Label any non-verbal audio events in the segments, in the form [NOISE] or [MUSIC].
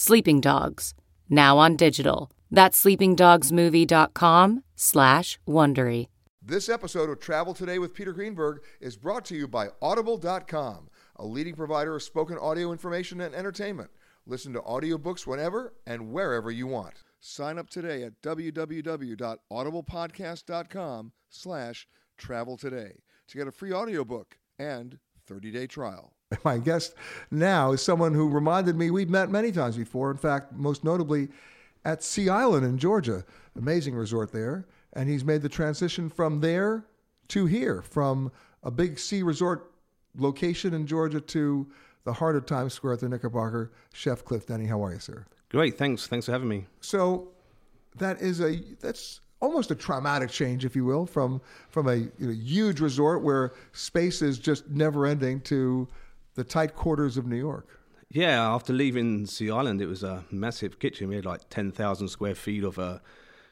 Sleeping Dogs, now on digital. That's sleepingdogsmovie.com slash Wondery. This episode of Travel Today with Peter Greenberg is brought to you by Audible.com, a leading provider of spoken audio information and entertainment. Listen to audiobooks whenever and wherever you want. Sign up today at www.audiblepodcast.com slash travel today to get a free audiobook and 30-day trial. [LAUGHS] My guest now is someone who reminded me we've met many times before. In fact, most notably at Sea Island in Georgia, amazing resort there. And he's made the transition from there to here, from a big sea resort location in Georgia to the heart of Times Square at the Knickerbocker. Chef Cliff Denny, how are you, sir? Great, thanks. Thanks for having me. So that is a that's almost a traumatic change, if you will, from from a you know, huge resort where space is just never ending to the tight quarters of New York. Yeah, after leaving Sea Island, it was a massive kitchen. We had like ten thousand square feet of a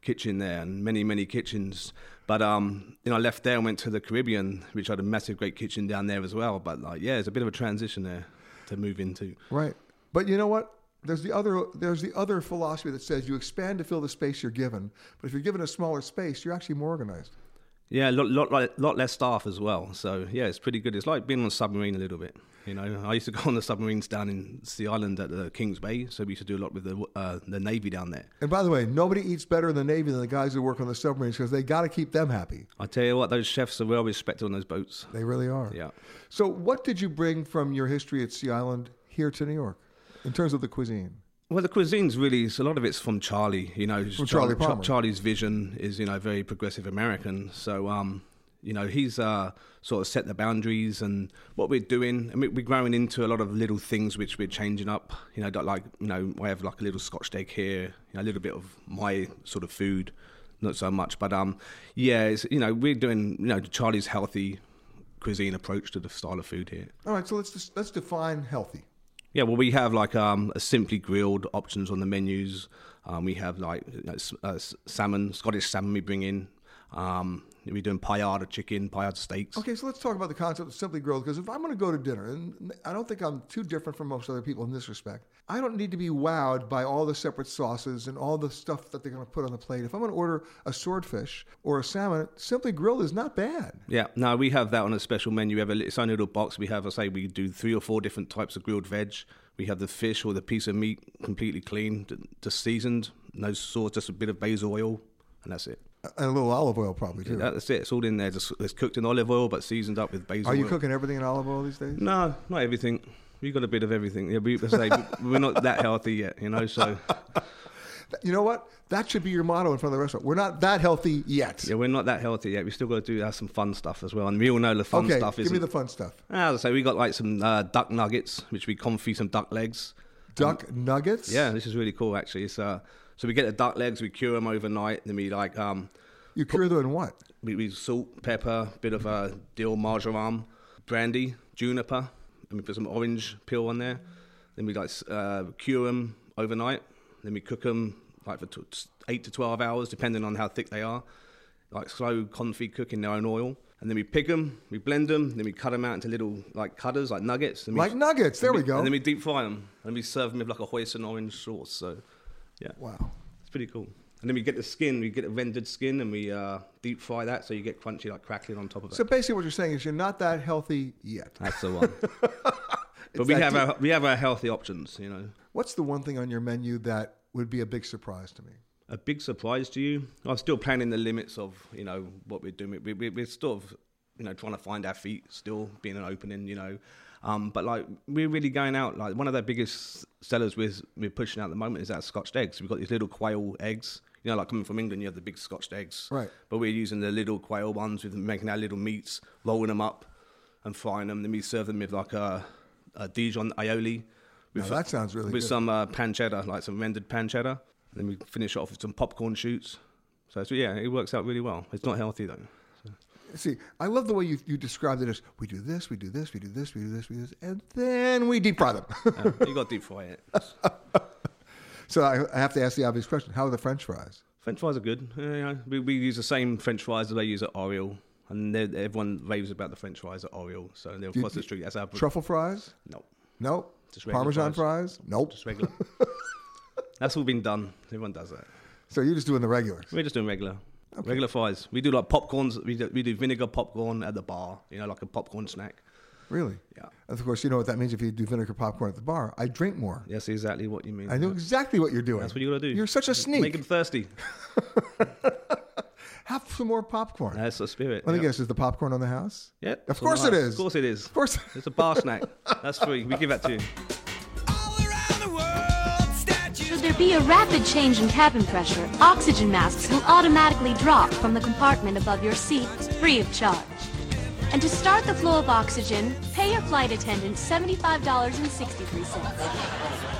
kitchen there, and many many kitchens. But um, you know, I left there and went to the Caribbean, which had a massive, great kitchen down there as well. But like, yeah, it's a bit of a transition there to move into. Right, but you know what? There's the other there's the other philosophy that says you expand to fill the space you're given, but if you're given a smaller space, you're actually more organized. Yeah, a lot, lot, lot less staff as well. So yeah, it's pretty good. It's like being on a submarine a little bit. You know, I used to [LAUGHS] go on the submarines down in Sea Island at the Kings Bay, so we used to do a lot with the uh, the Navy down there. And by the way, nobody eats better in the Navy than the guys who work on the submarines because they got to keep them happy. I tell you what, those chefs are well respected on those boats. They really are. Yeah. So, what did you bring from your history at Sea Island here to New York, in terms of the cuisine? Well, the cuisine's really a lot of it's from Charlie. You know, from Charlie, Charlie Charlie's vision is you know very progressive American. So um, You know, he's uh, sort of set the boundaries and what we're doing. And we're growing into a lot of little things which we're changing up. You know, like, you know, I have like a little Scotch egg here, you know, a little bit of my sort of food, not so much. But um, yeah, it's, you know, we're doing, you know, Charlie's healthy cuisine approach to the style of food here. All right, so let's just, let's define healthy. Yeah, well, we have like um, a simply grilled options on the menus. Um, we have like you know, uh, salmon, Scottish salmon we bring in. Um, we're doing paella chicken, paella steaks. Okay, so let's talk about the concept of simply grilled. Because if I'm going to go to dinner, and I don't think I'm too different from most other people in this respect, I don't need to be wowed by all the separate sauces and all the stuff that they're going to put on the plate. If I'm going to order a swordfish or a salmon, simply grilled is not bad. Yeah, no, we have that on a special menu. We have a, its own little box. We have, I say, we do three or four different types of grilled veg. We have the fish or the piece of meat completely clean, just seasoned, no sauce, just a bit of basil oil, and that's it. And a little olive oil, probably too. Yeah, that's it. It's all in there. Just it's cooked in olive oil, but seasoned up with basil. Are you oil. cooking everything in olive oil these days? No, not everything. We got a bit of everything. Yeah, we say we're not that healthy yet, you know. So, [LAUGHS] you know what? That should be your motto in front of the restaurant. We're not that healthy yet. Yeah, we're not that healthy yet. We still got to do some fun stuff as well, and we all know the fun okay, stuff. Isn't- me the fun stuff. As I say, we got like some uh, duck nuggets, which we confit some duck legs. Duck nuggets. Yeah, this is really cool actually. It's, uh, so we get the duck legs, we cure them overnight, then we like um, You cure them in what? we, we salt, pepper, bit of uh, dill, marjoram, brandy, juniper, and we put some orange peel on there. Then we like uh, cure them overnight. Then we cook them like for t- eight to twelve hours, depending on how thick they are. Like slow confit cook in their own oil. And then we pick them, we blend them, then we cut them out into little like cutters, like nuggets. And we- Like nuggets. There we go. And then we deep fry them, and we serve them with like a hoisin orange sauce. So, yeah, Wow. it's pretty cool. And then we get the skin, we get a rendered skin, and we uh, deep fry that, so you get crunchy, like crackling on top of it. So basically, what you're saying is you're not that healthy yet. That's the one. [LAUGHS] But we have deep. our we have our healthy options. You know, What's the one thing on your menu that would be a big surprise to me? a big surprise to you. I'm still planning the limits of you know what we're doing. We, we, we're sort of you know trying to find our feet, still being an opening. You know. Um, but like we're really going out. Like one of the biggest sellers we're, we're pushing out at the moment is our Scotched eggs. We've got these little quail eggs. You know, like coming from England, you have the big Scotched eggs. Right. But we're using the little quail ones with making our little meats, rolling them up, and frying them. Then we serve them with like a, a Dijon aioli. Now, that sounds really with good. some uh, pancetta, like some rendered pancetta. And then we finish off with some popcorn shoots. So, so yeah, it works out really well. It's not healthy though. See, I love the way you, you described it as we do this, we do this, we do this, we do this, we do this, and then we deep fry them. Yeah, you got deep fry it. [LAUGHS] so I, I have to ask the obvious question: How are the French fries? French fries are good. Yeah, yeah. We, we use the same French fries that they use at Oriel. And everyone raves about the French fries at Oriel. So they're across the street. That's our Truffle fries? No. Nope. Just regular Parmesan fries. fries? Nope. Just regular. [LAUGHS] That's all been done. Everyone does that. So you're just doing the regulars. We're just doing regular. Regular fries. We do like popcorns. We do, we do vinegar popcorn at the bar. You know, like a popcorn snack. Really? Yeah. Of course, you know what that means if you do vinegar popcorn at the bar. I drink more. That's exactly what you mean. I know exactly what you're doing. That's what you got to do. You're such a sneak. Make them thirsty. [LAUGHS] Have some more popcorn. That's the spirit. Let me yeah. guess, is the popcorn on the house? Yeah. Of course it is. Of course it is. Of course. It's a bar snack. That's free. We give that to you. Be a rapid change in cabin pressure, oxygen masks will automatically drop from the compartment above your seat, free of charge. And to start the flow of oxygen, pay your flight attendant $75.63.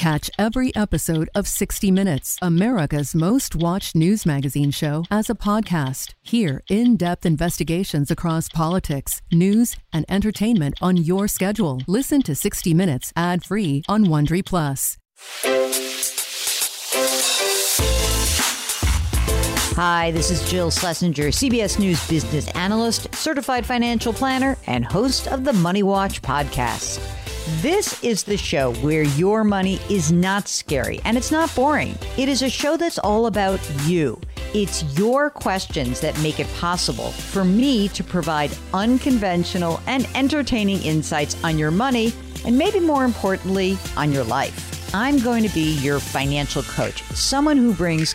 Catch every episode of 60 Minutes, America's most watched news magazine show, as a podcast. Hear in depth investigations across politics, news, and entertainment on your schedule. Listen to 60 Minutes ad free on Wondery Plus. Hi, this is Jill Schlesinger, CBS News business analyst, certified financial planner, and host of the Money Watch podcast. This is the show where your money is not scary and it's not boring. It is a show that's all about you. It's your questions that make it possible for me to provide unconventional and entertaining insights on your money and maybe more importantly, on your life. I'm going to be your financial coach, someone who brings